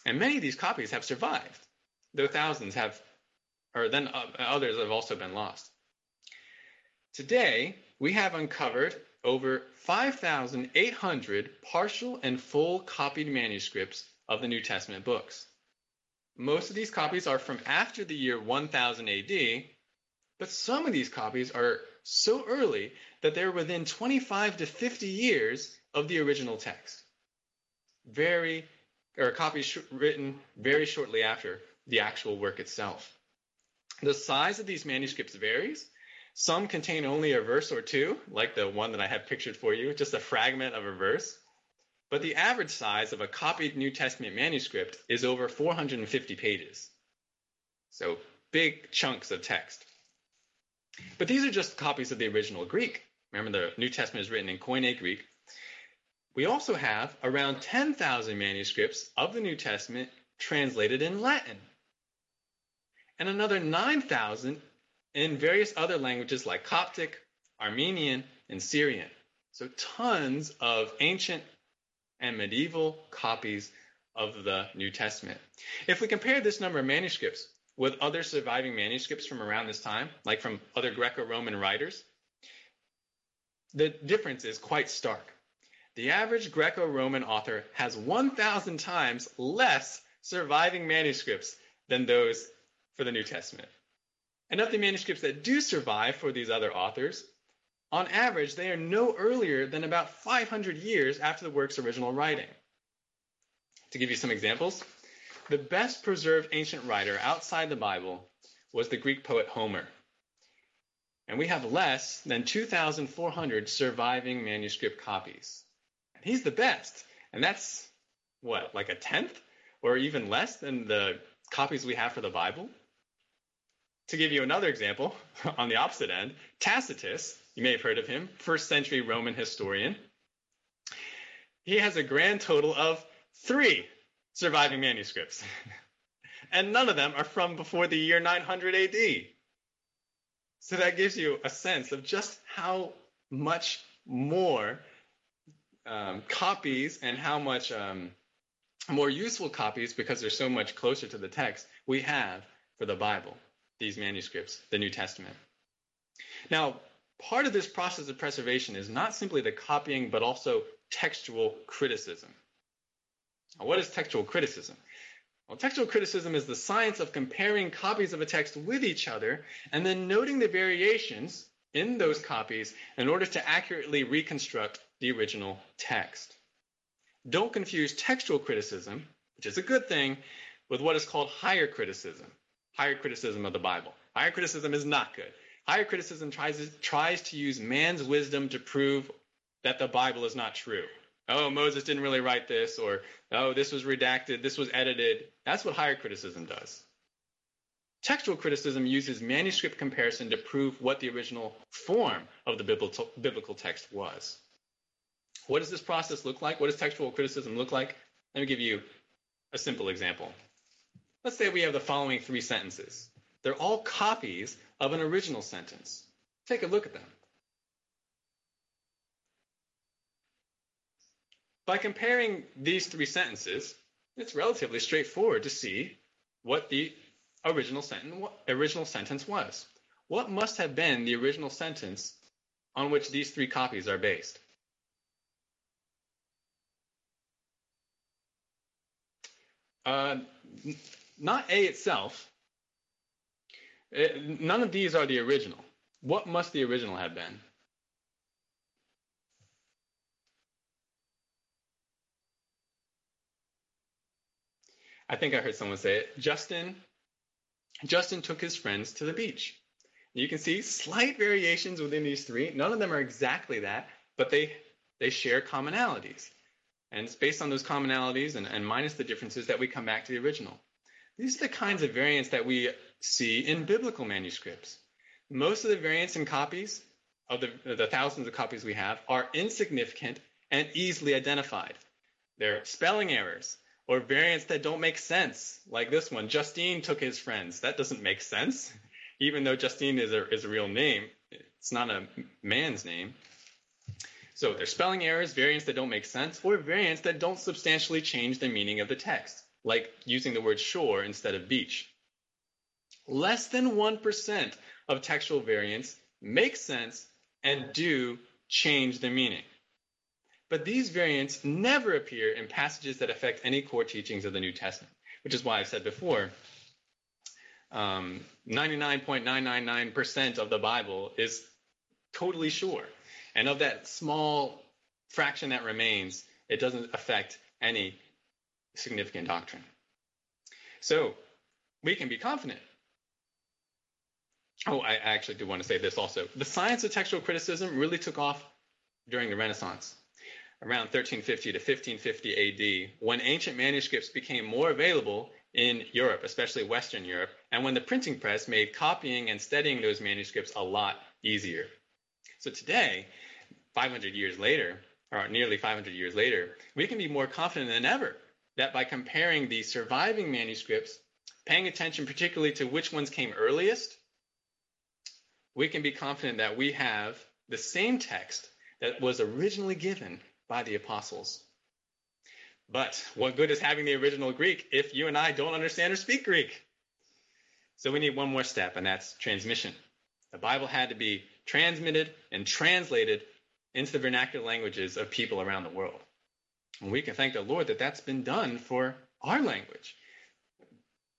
And many of these copies have survived, though thousands have, or then others have also been lost. Today, we have uncovered over 5,800 partial and full copied manuscripts of the New Testament books. Most of these copies are from after the year 1000 AD, but some of these copies are so early that they're within 25 to 50 years of the original text. Very or copies written very shortly after the actual work itself. The size of these manuscripts varies. Some contain only a verse or two, like the one that I have pictured for you, just a fragment of a verse. But the average size of a copied New Testament manuscript is over 450 pages. So big chunks of text. But these are just copies of the original Greek. Remember, the New Testament is written in Koine Greek. We also have around 10,000 manuscripts of the New Testament translated in Latin, and another 9,000 in various other languages like Coptic, Armenian, and Syrian. So tons of ancient and medieval copies of the New Testament. If we compare this number of manuscripts with other surviving manuscripts from around this time, like from other Greco Roman writers, the difference is quite stark. The average Greco Roman author has 1,000 times less surviving manuscripts than those for the New Testament. And of the manuscripts that do survive for these other authors, on average, they are no earlier than about 500 years after the work's original writing. To give you some examples, the best preserved ancient writer outside the Bible was the Greek poet Homer. And we have less than 2,400 surviving manuscript copies. And he's the best. And that's what, like a tenth or even less than the copies we have for the Bible? To give you another example, on the opposite end, Tacitus, you may have heard of him, first century Roman historian. He has a grand total of three surviving manuscripts. and none of them are from before the year 900 AD. So that gives you a sense of just how much more um, copies and how much um, more useful copies, because they're so much closer to the text, we have for the Bible, these manuscripts, the New Testament. Now, part of this process of preservation is not simply the copying, but also textual criticism. Now, what is textual criticism? Well, textual criticism is the science of comparing copies of a text with each other and then noting the variations in those copies in order to accurately reconstruct the original text. Don't confuse textual criticism, which is a good thing, with what is called higher criticism, higher criticism of the Bible. Higher criticism is not good. Higher criticism tries to, tries to use man's wisdom to prove that the Bible is not true. Oh, Moses didn't really write this, or oh, this was redacted, this was edited. That's what higher criticism does. Textual criticism uses manuscript comparison to prove what the original form of the biblical text was. What does this process look like? What does textual criticism look like? Let me give you a simple example. Let's say we have the following three sentences. They're all copies of an original sentence. Take a look at them. By comparing these three sentences, it's relatively straightforward to see what the original sentence, original sentence was. What must have been the original sentence on which these three copies are based? Uh, not A itself. It, uh, none of these are the original. What must the original have been? I think I heard someone say it. Justin Justin took his friends to the beach. You can see slight variations within these three. None of them are exactly that, but they they share commonalities. And it's based on those commonalities and, and minus the differences that we come back to the original. These are the kinds of variants that we see in biblical manuscripts. Most of the variants in copies of the, the thousands of copies we have are insignificant and easily identified. They're spelling errors or variants that don't make sense, like this one. Justine took his friends. That doesn't make sense. Even though Justine is a, is a real name, it's not a man's name. So they're spelling errors, variants that don't make sense, or variants that don't substantially change the meaning of the text, like using the word shore instead of beach. Less than 1% of textual variants make sense and do change the meaning. But these variants never appear in passages that affect any core teachings of the New Testament, which is why I've said before um, 99.999% of the Bible is totally sure. And of that small fraction that remains, it doesn't affect any significant doctrine. So we can be confident. Oh, I actually do want to say this also. The science of textual criticism really took off during the Renaissance, around 1350 to 1550 AD, when ancient manuscripts became more available in Europe, especially Western Europe, and when the printing press made copying and studying those manuscripts a lot easier. So today, 500 years later, or nearly 500 years later, we can be more confident than ever that by comparing the surviving manuscripts, paying attention particularly to which ones came earliest, we can be confident that we have the same text that was originally given by the apostles. But what good is having the original Greek if you and I don't understand or speak Greek? So we need one more step, and that's transmission. The Bible had to be transmitted and translated into the vernacular languages of people around the world. And we can thank the Lord that that's been done for our language.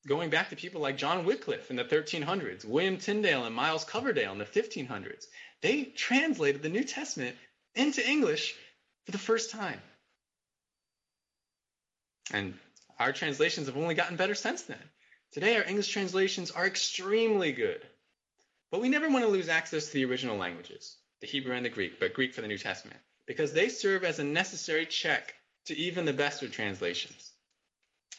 Going back to people like John Wycliffe in the 1300s, William Tyndale and Miles Coverdale in the 1500s, they translated the New Testament into English for the first time. And our translations have only gotten better since then. Today, our English translations are extremely good. But we never want to lose access to the original languages, the Hebrew and the Greek, but Greek for the New Testament, because they serve as a necessary check to even the best of translations.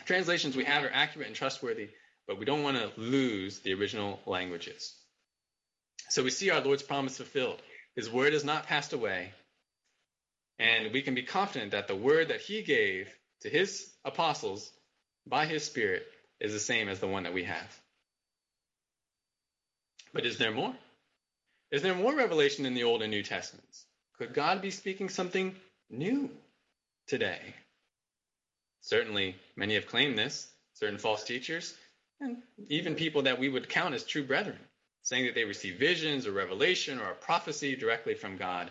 Translations we have are accurate and trustworthy, but we don't want to lose the original languages. So we see our Lord's promise fulfilled. His word has not passed away, and we can be confident that the word that he gave to his apostles by his Spirit is the same as the one that we have. But is there more? Is there more revelation in the Old and New Testaments? Could God be speaking something new today? Certainly, many have claimed this, certain false teachers, and even people that we would count as true brethren, saying that they receive visions or revelation or a prophecy directly from God.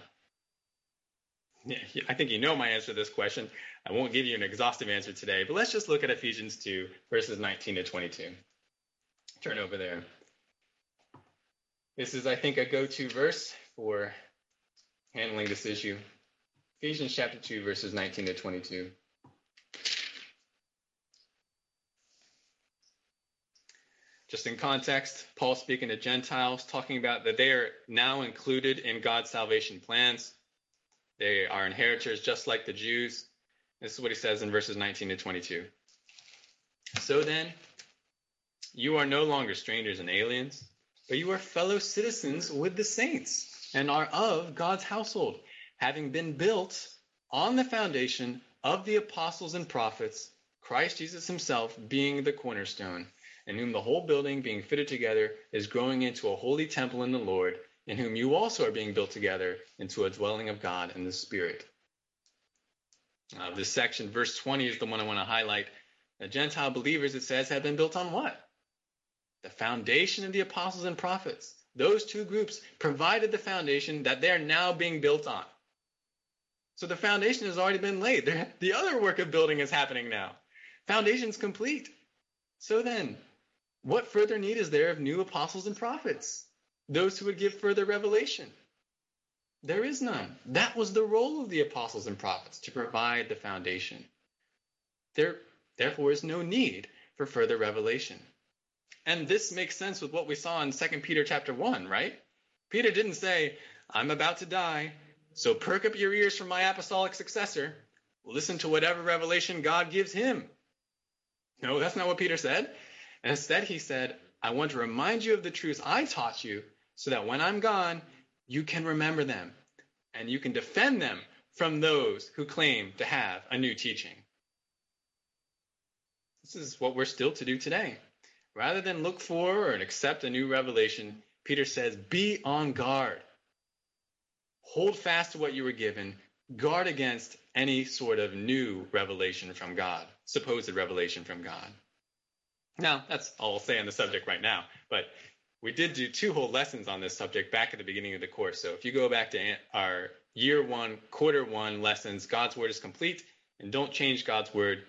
I think you know my answer to this question. I won't give you an exhaustive answer today, but let's just look at Ephesians 2, verses 19 to 22. Turn over there. This is, I think, a go to verse for handling this issue. Ephesians chapter 2, verses 19 to 22. Just in context, Paul speaking to Gentiles, talking about that they are now included in God's salvation plans. They are inheritors just like the Jews. This is what he says in verses 19 to 22. So then, you are no longer strangers and aliens but you are fellow citizens with the saints and are of God's household, having been built on the foundation of the apostles and prophets, Christ Jesus himself being the cornerstone, in whom the whole building being fitted together is growing into a holy temple in the Lord, in whom you also are being built together into a dwelling of God in the Spirit. Uh, this section, verse 20, is the one I want to highlight. The Gentile believers, it says, have been built on what? the foundation of the apostles and prophets, those two groups provided the foundation that they're now being built on. So the foundation has already been laid. The other work of building is happening now. Foundation's complete. So then, what further need is there of new apostles and prophets? Those who would give further revelation? There is none. That was the role of the apostles and prophets to provide the foundation. There, therefore, is no need for further revelation. And this makes sense with what we saw in 2 Peter chapter 1, right? Peter didn't say, I'm about to die, so perk up your ears from my apostolic successor. Listen to whatever revelation God gives him. No, that's not what Peter said. instead, he said, I want to remind you of the truths I taught you so that when I'm gone, you can remember them and you can defend them from those who claim to have a new teaching. This is what we're still to do today. Rather than look for or accept a new revelation, Peter says, Be on guard. Hold fast to what you were given. Guard against any sort of new revelation from God, supposed revelation from God. Now, that's all I'll say on the subject right now, but we did do two whole lessons on this subject back at the beginning of the course. So if you go back to our year one, quarter one lessons, God's Word is complete, and don't change God's Word,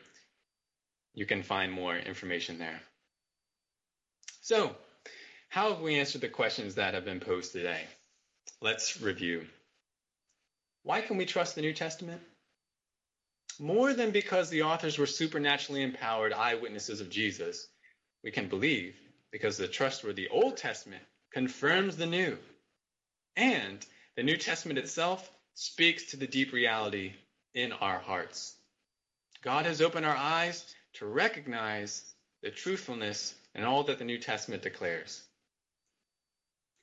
you can find more information there. So, how have we answered the questions that have been posed today? Let's review. Why can we trust the New Testament? More than because the authors were supernaturally empowered eyewitnesses of Jesus, we can believe because the trustworthy Old Testament confirms the New. And the New Testament itself speaks to the deep reality in our hearts. God has opened our eyes to recognize the truthfulness in all that the New Testament declares.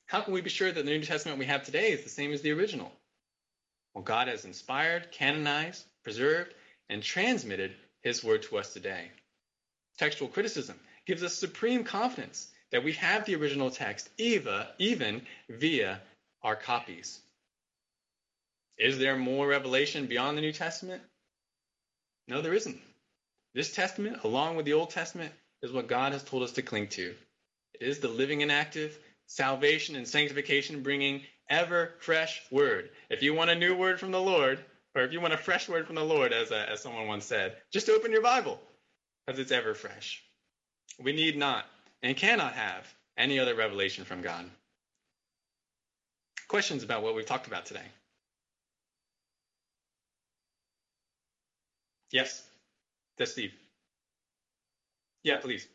How can we be sure that the New Testament we have today is the same as the original? Well, God has inspired, canonized, preserved, and transmitted His word to us today. Textual criticism gives us supreme confidence that we have the original text even via our copies. Is there more revelation beyond the New Testament? No, there isn't. This Testament, along with the Old Testament, is what God has told us to cling to. It is the living and active, salvation and sanctification bringing ever fresh word. If you want a new word from the Lord, or if you want a fresh word from the Lord, as, a, as someone once said, just open your Bible because it's ever fresh. We need not and cannot have any other revelation from God. Questions about what we've talked about today? Yes, that's Steve. Yeah, please.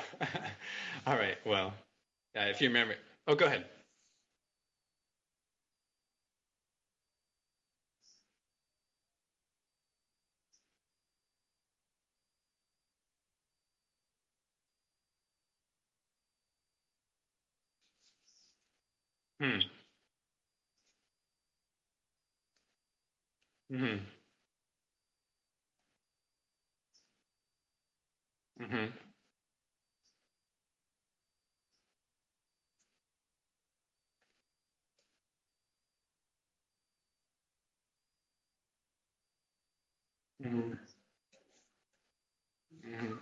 all right. Well, uh, if you remember, oh, go ahead. Hmm. Hmm. Hmm. Hmm. Hmm.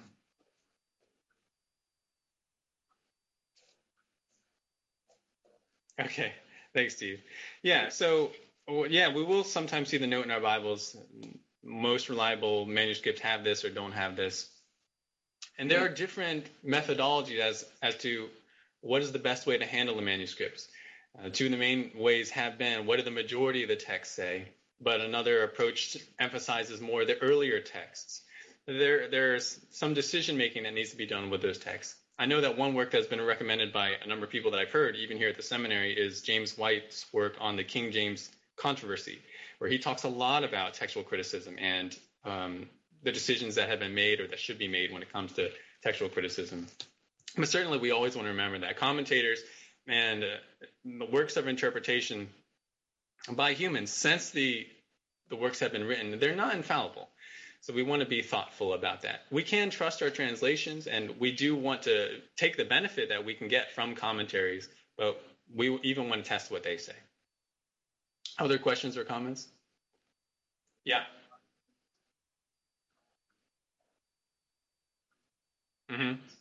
Okay. Thanks, Steve. Yeah. So, yeah, we will sometimes see the note in our Bibles. Most reliable manuscripts have this or don't have this. And there are different methodologies as, as to what is the best way to handle the manuscripts. Uh, two of the main ways have been what do the majority of the texts say, but another approach emphasizes more the earlier texts. There, there's some decision making that needs to be done with those texts. I know that one work that's been recommended by a number of people that I've heard, even here at the seminary, is James White's work on the King James controversy, where he talks a lot about textual criticism and um, the decisions that have been made or that should be made when it comes to textual criticism. But certainly, we always want to remember that commentators and uh, the works of interpretation by humans, since the the works have been written, they're not infallible. So we want to be thoughtful about that. We can trust our translations, and we do want to take the benefit that we can get from commentaries, but we even want to test what they say. Other questions or comments? Yeah. Mm-hmm.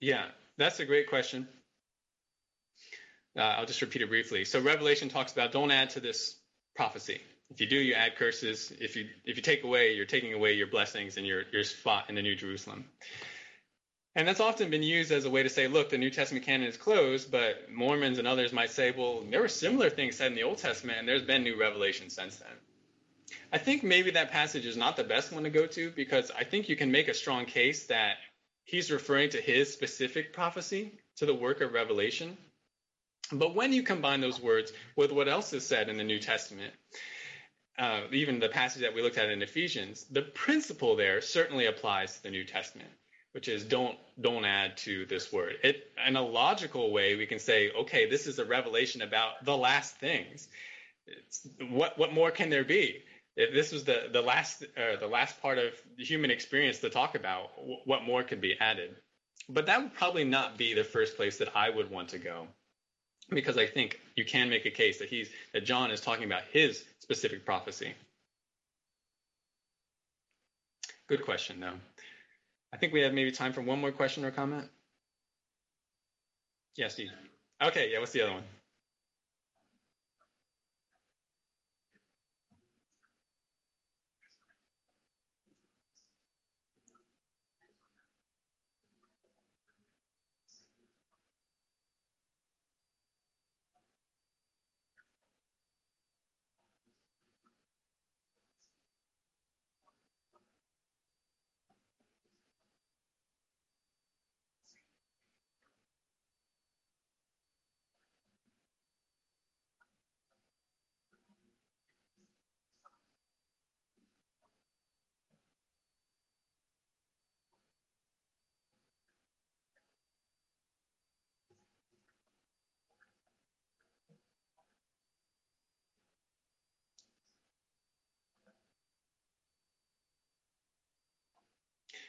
Yeah, that's a great question. Uh, I'll just repeat it briefly. So Revelation talks about don't add to this prophecy. If you do, you add curses. If you if you take away, you're taking away your blessings and your your spot in the New Jerusalem. And that's often been used as a way to say, look, the New Testament canon is closed, but Mormons and others might say, well, there were similar things said in the Old Testament, and there's been new revelation since then. I think maybe that passage is not the best one to go to because I think you can make a strong case that he's referring to his specific prophecy, to the work of Revelation. But when you combine those words with what else is said in the New Testament, uh, even the passage that we looked at in Ephesians, the principle there certainly applies to the New Testament, which is don't don't add to this word. It, in a logical way, we can say, okay, this is a revelation about the last things. It's, what what more can there be? If this was the the last uh, the last part of the human experience to talk about, what more could be added? But that would probably not be the first place that I would want to go, because I think you can make a case that he's that John is talking about his specific prophecy. Good question, though. I think we have maybe time for one more question or comment. Yes, Steve. Okay, yeah. What's the other one?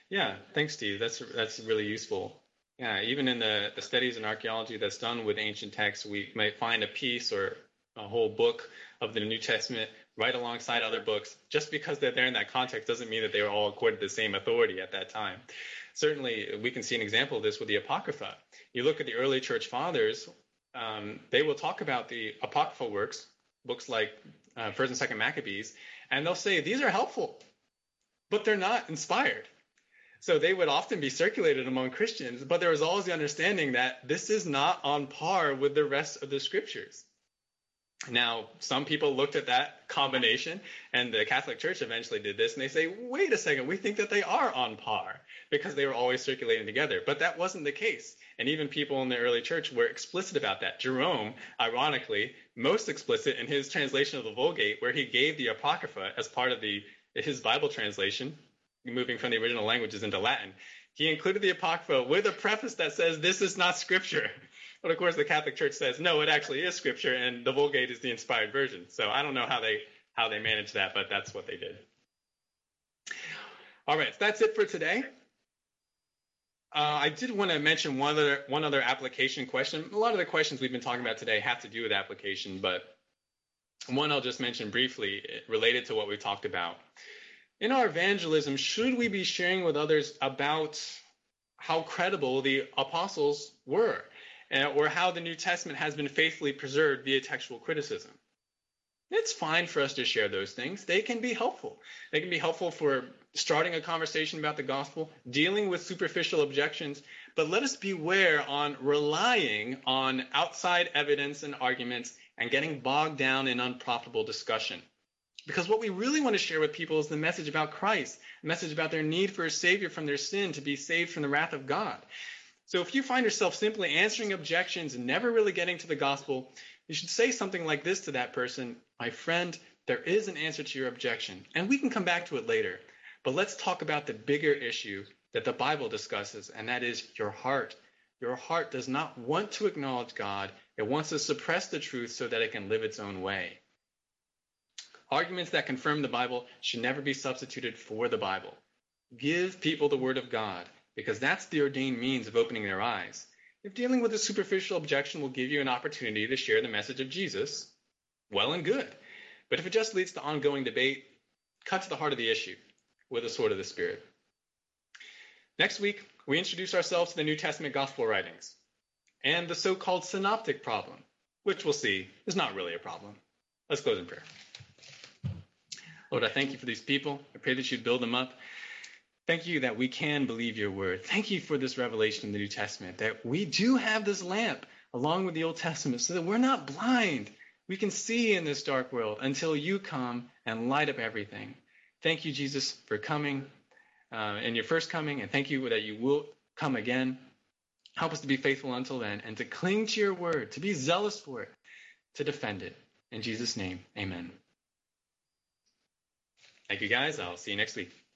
Yeah, thanks, Steve. That's that's really useful. Yeah, even in the, the studies in archaeology that's done with ancient texts, we might find a piece or a whole book of the New Testament right alongside other books. Just because they're there in that context doesn't mean that they were all accorded the same authority at that time. Certainly, we can see an example of this with the Apocrypha. You look at the early church fathers, um, they will talk about the Apocryphal works, books like uh, First and Second Maccabees, and they'll say these are helpful, but they're not inspired so they would often be circulated among Christians, but there was always the understanding that this is not on par with the rest of the scriptures. Now, some people looked at that combination, and the Catholic Church eventually did this, and they say, wait a second, we think that they are on par because they were always circulating together. But that wasn't the case. And even people in the early church were explicit about that. Jerome, ironically, most explicit in his translation of the Vulgate, where he gave the Apocrypha as part of the his Bible translation, moving from the original languages into Latin, he included the Apocrypha with a preface that says this is not scripture. But of course, the Catholic Church says no, it actually is scripture, and the Vulgate is the inspired version. So I don't know how they how they managed that, but that's what they did. All right, so that's it for today. Uh, I did want to mention one other one other application question. A lot of the questions we've been talking about today have to do with application, but one I'll just mention briefly related to what we talked about in our evangelism, should we be sharing with others about how credible the apostles were, eh, or how the New Testament has been faithfully preserved via textual criticism? It's fine for us to share those things. They can be helpful. They can be helpful for starting a conversation about the gospel, dealing with superficial objections, but let us beware on relying on outside evidence and arguments and getting bogged down in unprofitable discussion. Because what we really want to share with people is the message about Christ, a message about their need for a Savior from their sin to be saved from the wrath of God. So if you find yourself simply answering objections and never really getting to the gospel, you should say something like this to that person My friend, there is an answer to your objection, and we can come back to it later. But let's talk about the bigger issue that the Bible discusses, and that is your heart. Your heart does not want to acknowledge God, it wants to suppress the truth so that it can live its own way. Arguments that confirm the Bible should never be substituted for the Bible. Give people the Word of God, because that's the ordained means of opening their eyes. If dealing with a superficial objection will give you an opportunity to share the message of Jesus, well and good. But if it just leads to ongoing debate, cut to the heart of the issue with the sword of the Spirit. Next week, we introduce ourselves to the New Testament gospel writings and the so called synoptic problem, which we'll see is not really a problem. Let's close in prayer. Lord, I thank you for these people. I pray that you'd build them up. Thank you that we can believe your word. Thank you for this revelation in the New Testament, that we do have this lamp along with the Old Testament so that we're not blind. We can see in this dark world until you come and light up everything. Thank you, Jesus, for coming uh, in your first coming, and thank you that you will come again. Help us to be faithful until then and to cling to your word, to be zealous for it, to defend it. In Jesus' name, amen. Thank you, guys. I'll see you next week.